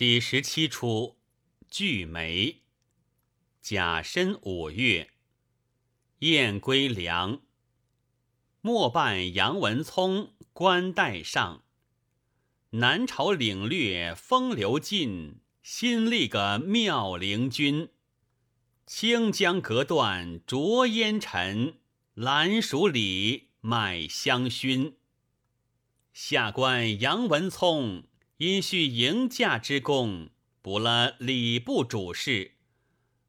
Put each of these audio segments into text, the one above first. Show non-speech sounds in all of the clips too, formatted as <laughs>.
第十七出聚梅。甲申五月，燕归梁。末扮杨文聪官带上。南朝领略风流尽，新立个妙龄君。清江隔断浊烟尘，兰蜀里卖香薰。下官杨文聪。因续迎驾之功，补了礼部主事。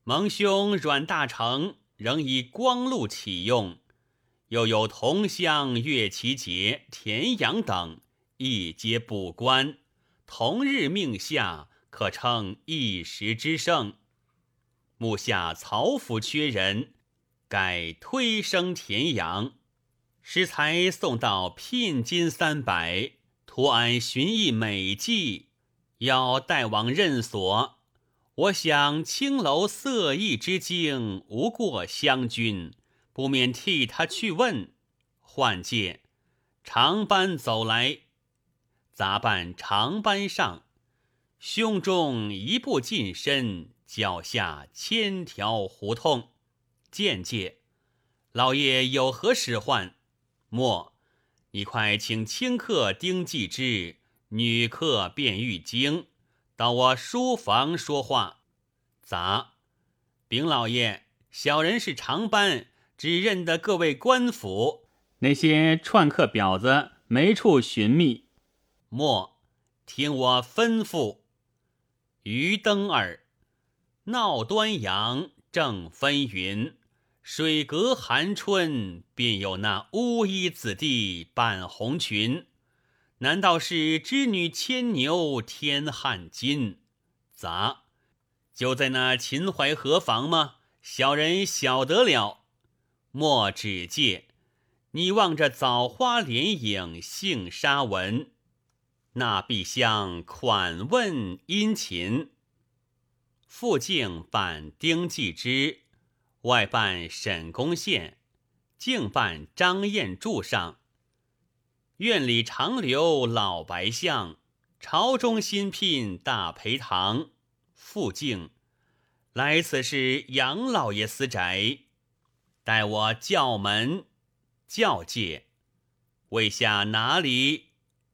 蒙兄阮大成仍以光禄启用，又有同乡岳其杰、田阳等，一皆补官，同日命下，可称一时之盛。目下曹府缺人，改推升田阳，诗才送到聘金三百。图安寻一美计，要代王任所。我想青楼色艺之境，无过湘君，不免替他去问。换届长班走来，杂办长班上，胸中一步近身，脚下千条胡同。见介，老爷有何使唤？莫。你快请清客丁继之，女客卞玉京到我书房说话。咋？禀老爷，小人是长班，只认得各位官府那些串客婊子，没处寻觅。莫听我吩咐。余登儿，闹端阳正分云。水阁寒春，便有那乌衣子弟扮红裙，难道是织女牵牛添汗巾？咋？就在那秦淮河房吗？小人晓得了。莫只借，你望着枣花连影杏纱纹，那必相款问殷勤。傅敬扮丁继之。外办沈公宪，境办张燕柱上。院里长留老白相，朝中新聘大陪堂。复敬，来此是杨老爷私宅，待我叫门叫介。未下哪里？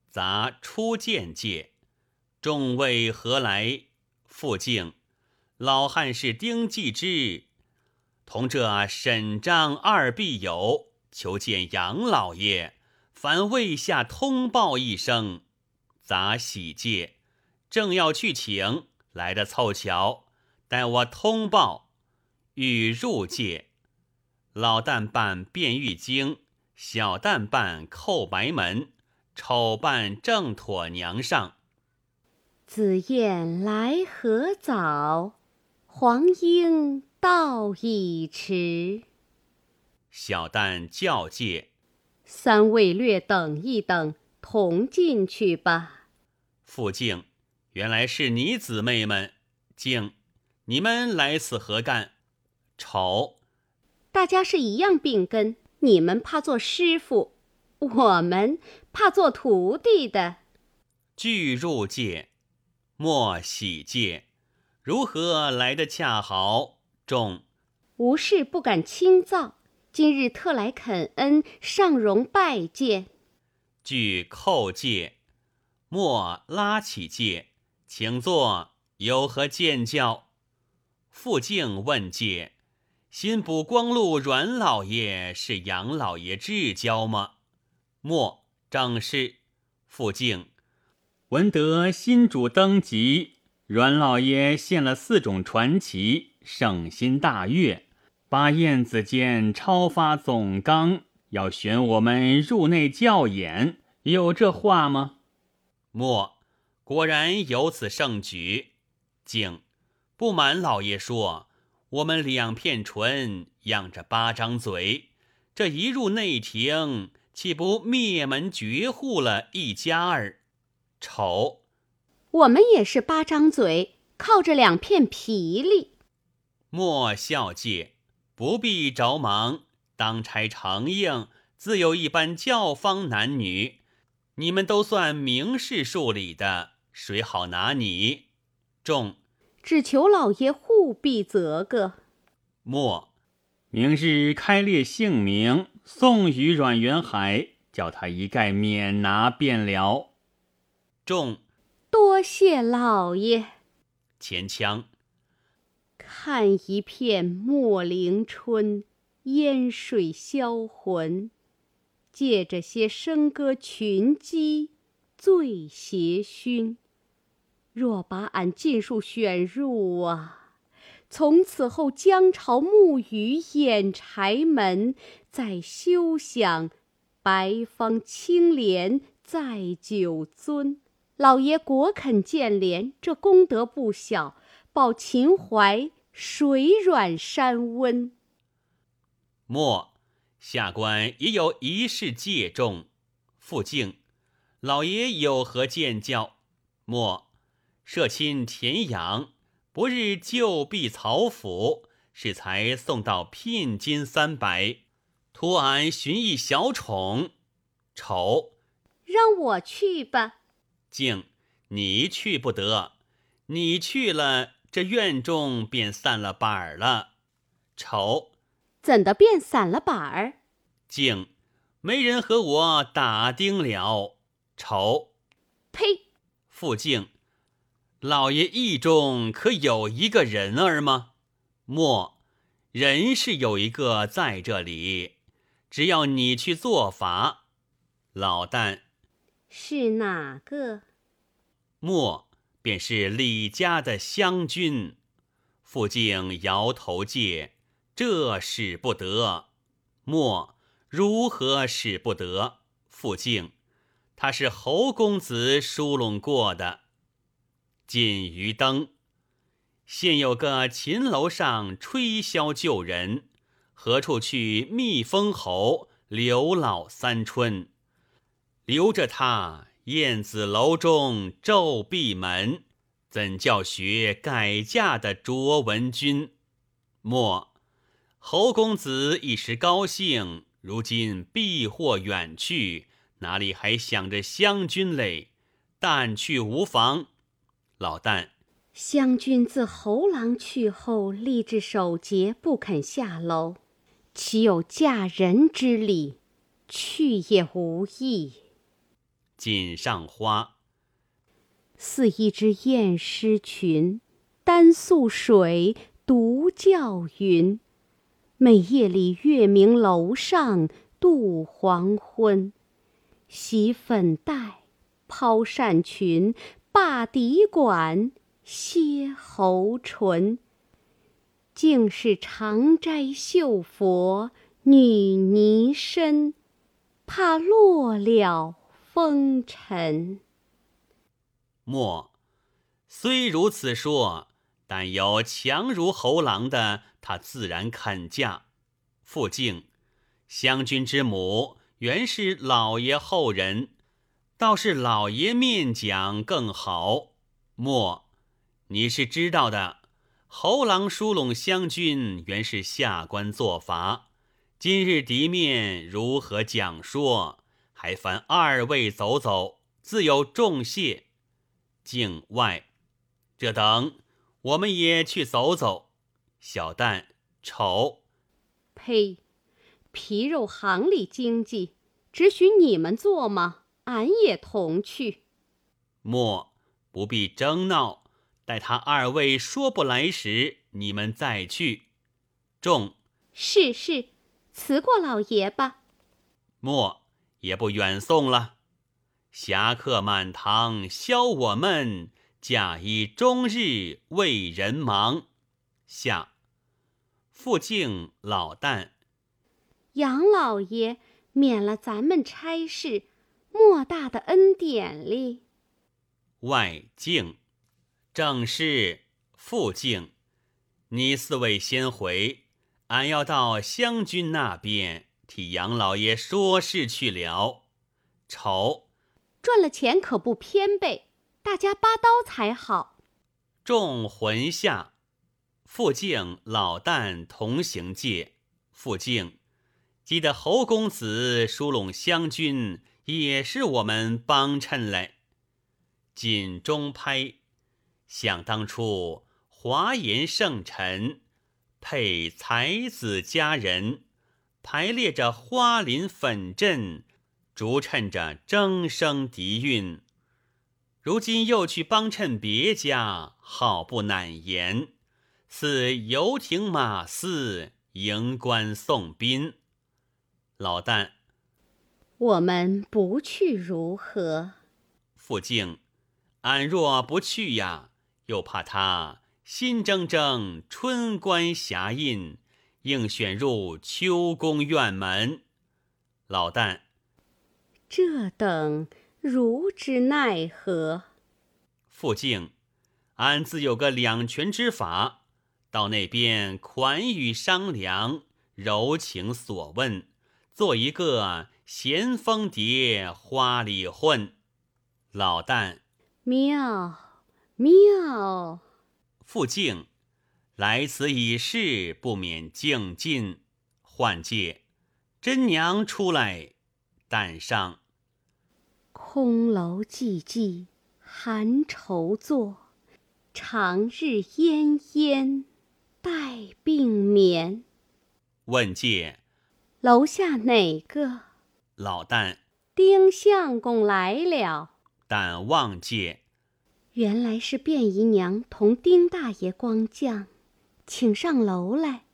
杂出见介。众位何来？复敬，老汉是丁继之。同这沈张二必友求见杨老爷，烦未下通报一声。杂喜介，正要去请，来的凑巧，待我通报。欲入界，老旦扮卞玉京，小旦扮叩白门，丑扮正妥娘上。紫燕来何早？黄莺。道已迟，小旦教戒，三位略等一等，同进去吧。傅静，原来是你姊妹们。静，你们来此何干？丑，大家是一样病根。你们怕做师傅，我们怕做徒弟的。俱入界，莫喜界，如何来的恰好？众无事不敢轻造，今日特来恳恩，上容拜见。具叩戒，莫拉起戒，请坐。有何见教？傅敬问戒：新补光禄阮老爷是杨老爷至交吗？莫正是。傅敬闻得新主登基，阮老爷献了四种传奇。圣心大悦，把燕子监超发总纲，要选我们入内教演，有这话吗？莫，果然有此盛举。敬，不瞒老爷说，我们两片唇，养着八张嘴，这一入内廷，岂不灭门绝户了一家儿？丑，我们也是八张嘴，靠着两片皮力。莫笑介，不必着忙，当差承应，自有一般教坊男女。你们都算明事数理的，谁好拿你？众只求老爷护庇则个。莫明日开列姓名，送与阮元海，叫他一概免拿便了。众多谢老爷。前腔看一片墨陵春，烟水销魂。借着些笙歌群鸡，醉邪熏。若把俺尽数选入啊，从此后江潮暮雨掩柴门，再休想白芳青莲在酒樽。老爷果肯见怜，这功德不小，报秦淮水软山温。末下官也有一事借重，复敬老爷有何见教？末。社亲田养，不日就避曹府，适才送到聘金三百，图俺寻一小宠。丑，让我去吧。敬，你去不得，你去了，这院中便散了板儿了。丑，怎的便散了板儿？静，没人和我打丁了。丑，呸！傅静。老爷意中可有一个人儿吗？莫，人是有一个在这里，只要你去做法。老旦是哪个？莫，便是李家的湘君。傅敬摇头借，这使不得。莫，如何使不得？傅敬，他是侯公子疏拢过的。锦鱼灯，现有个秦楼上吹箫救人，何处去觅封侯刘老三春？留着他燕子楼中昼闭门，怎教学改嫁的卓文君？莫侯公子一时高兴，如今避祸远去，哪里还想着湘君嘞？但去无妨。老旦，湘君自侯郎去后，立志守节，不肯下楼，岂有嫁人之理？去也无益。锦上花，似一只燕诗群，单宿水，独叫云。每夜里月明楼上度黄昏，洗粉黛，抛扇裙。罢笛管，歇喉唇。竟是长斋绣佛女尼身，怕落了风尘。莫，虽如此说，但有强如侯郎的，他自然肯嫁。傅敬，湘君之母原是老爷后人。倒是老爷面讲更好。莫，你是知道的，侯郎疏拢湘君，原是下官做法。今日敌面如何讲说？还烦二位走走，自有重谢。境外，这等我们也去走走。小旦，丑。呸！皮肉行里经济，只许你们做吗？俺也同去。莫不必争闹，待他二位说不来时，你们再去。众是是，辞过老爷吧。莫也不远送了。侠客满堂消我闷，假以终日为人忙。下傅敬老旦，杨老爷免了咱们差事。莫大的恩典哩！外敬，正是复敬。你四位先回，俺要到湘军那边替杨老爷说事去了。丑，赚了钱可不偏背，大家八刀才好。众魂下，傅敬老旦同行介。复敬，记得侯公子疏拢湘军。也是我们帮衬嘞。锦中拍，想当初华严圣臣，配才子佳人，排列着花林粉阵，逐衬着筝声笛韵。如今又去帮衬别家，好不难言，似游艇马肆，迎官送宾。老旦，我们不去如何？傅静，俺若不去呀，又怕他心怔怔春官霞印，应选入秋宫院门。老旦，这等如之奈何？傅静，俺自有个两全之法，到那边款语商量，柔情所问。做一个咸丰蝶花里混，老旦妙妙。傅敬来此已是不免敬进。换界真娘出来，旦上空楼寂寂寒愁坐，长日奄奄待病眠。问界。楼下哪个老旦？丁相公来了。但望界，原来是卞姨娘同丁大爷光降，请上楼来。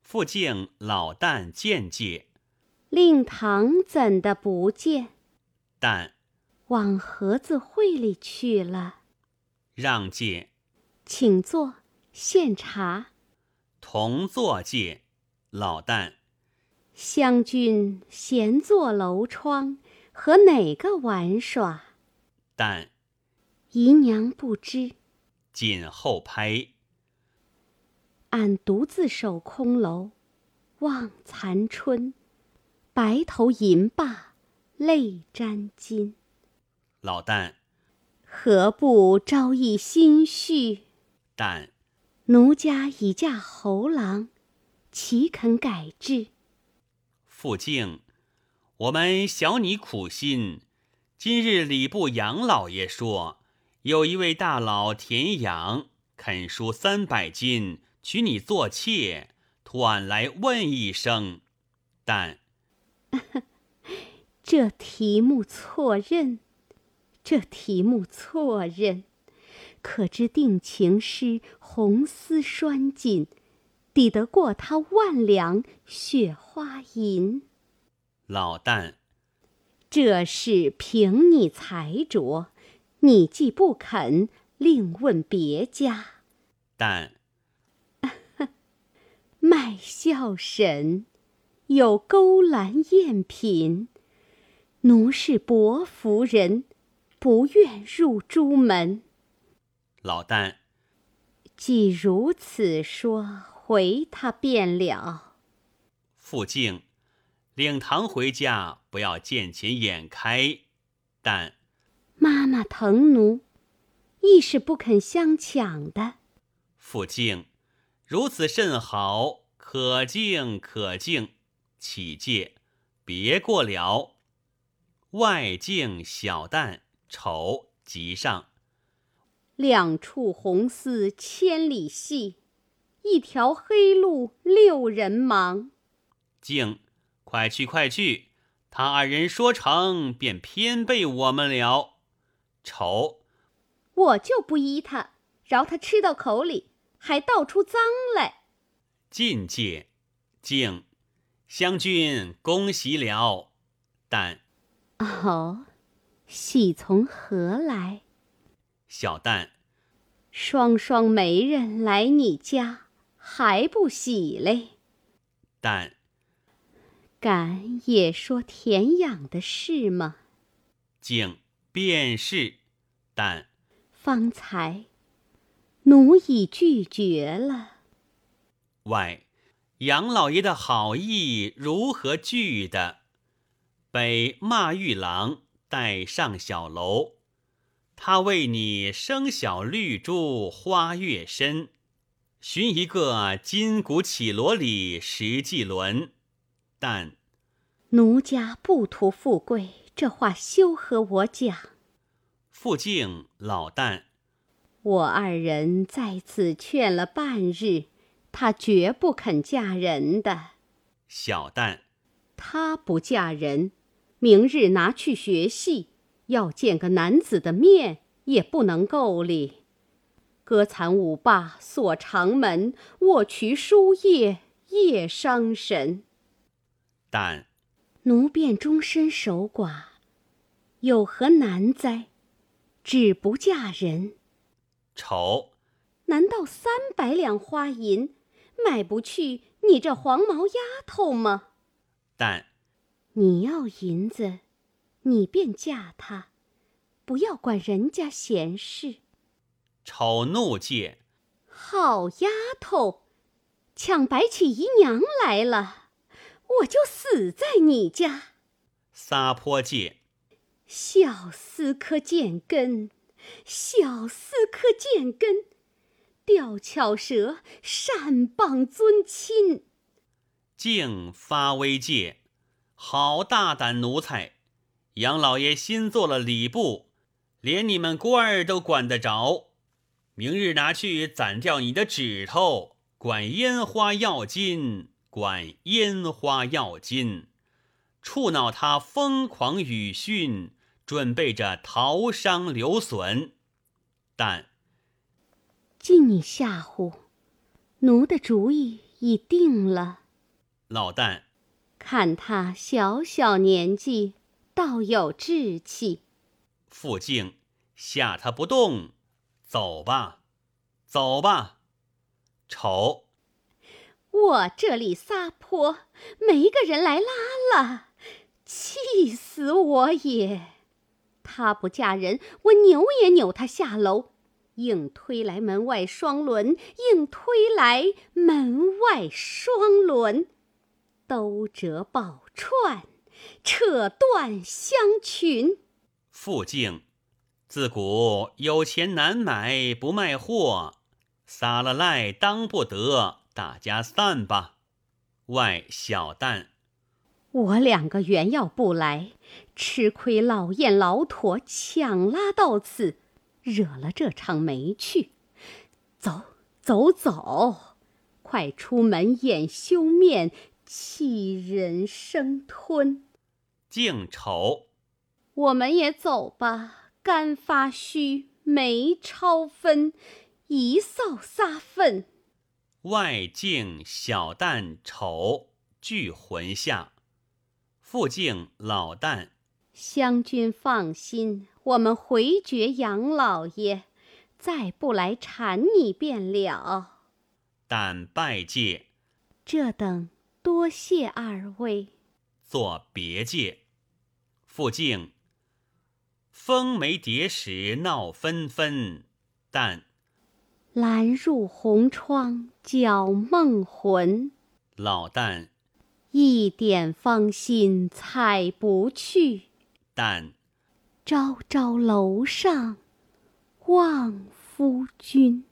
傅敬老旦见界，令堂怎的不见？旦往盒子会里去了。让介，请坐，献茶。同坐介，老旦。湘君闲坐楼窗，和哪个玩耍？但姨娘不知。紧后拍。俺独自守空楼，望残春，白头吟罢泪沾襟。老旦，何不朝一新序？但奴家已嫁侯郎，岂肯改制？傅敬，我们小你苦心。今日礼部杨老爷说，有一位大佬田养肯输三百金娶你做妾，托俺来问一声。但 <laughs> 这题目错认，这题目错认。可知定情诗红丝拴紧。抵得过他万两雪花银。老旦，这事凭你才着，你既不肯，另问别家。但，卖笑神，有勾栏赝品，奴是薄服人，不愿入朱门。老旦，既如此说。回他便了。傅敬，领堂回家，不要见钱眼开。但妈妈疼奴，亦是不肯相抢的。傅敬，如此甚好，可敬可敬。起戒，别过了。外敬小旦，丑即上。两处红丝千里系。一条黑路六人忙，静，快去快去！他二人说成，便偏背我们了。丑，我就不依他，饶他吃到口里，还倒出脏来。进界，敬，湘君恭喜了。但，哦，喜从何来？小旦，双双媒人来你家。还不喜嘞？但敢也说田养的事吗？敬便是，但方才奴已拒绝了。外杨老爷的好意如何拒的？北骂玉郎带上小楼，他为你生小绿珠花月深。寻一个金鼓绮罗里石纪轮，但奴家不图富贵，这话休和我讲。傅敬老旦，我二人在此劝了半日，她绝不肯嫁人的。小旦，她不嫁人，明日拿去学戏，要见个男子的面也不能够哩。歌残舞罢锁长门，卧渠书页夜伤神。但奴便终身守寡，有何难哉？只不嫁人。丑，难道三百两花银买不去你这黄毛丫头吗？但你要银子，你便嫁他，不要管人家闲事。丑怒戒，好丫头，抢白起姨娘来了，我就死在你家。撒泼戒，小厮可见根，小厮可见根，吊巧舌，善谤尊亲。敬发威戒，好大胆奴才！杨老爷新做了礼部，连你们官儿都管得着。明日拿去斩掉你的指头，管烟花要金，管烟花要金，触恼他疯狂语训，准备着逃伤留损。但尽你吓唬，奴的主意已定了。老旦，看他小小年纪，倒有志气。傅静吓他不动。走吧，走吧，丑！我这里撒泼，没个人来拉了，气死我也！他不嫁人，我扭也扭他下楼，硬推来门外双轮，硬推来门外双轮，兜折宝串，扯断香裙。傅敬。自古有钱难买不卖货，撒了赖当不得，大家散吧。外小旦，我两个原要不来，吃亏老燕老妥抢拉到此，惹了这场没趣。走走走，快出门掩羞面，气人生吞。净丑，我们也走吧。干发须，眉超分，一扫撒粪。外境小旦丑俱魂下，复敬老旦。湘君放心，我们回绝杨老爷，再不来缠你便了。但拜见，这等多谢二位。作别介。傅敬。风梅蝶时闹纷纷，但兰入红窗搅梦魂。老旦一点芳心采不去，但朝朝楼上望夫君。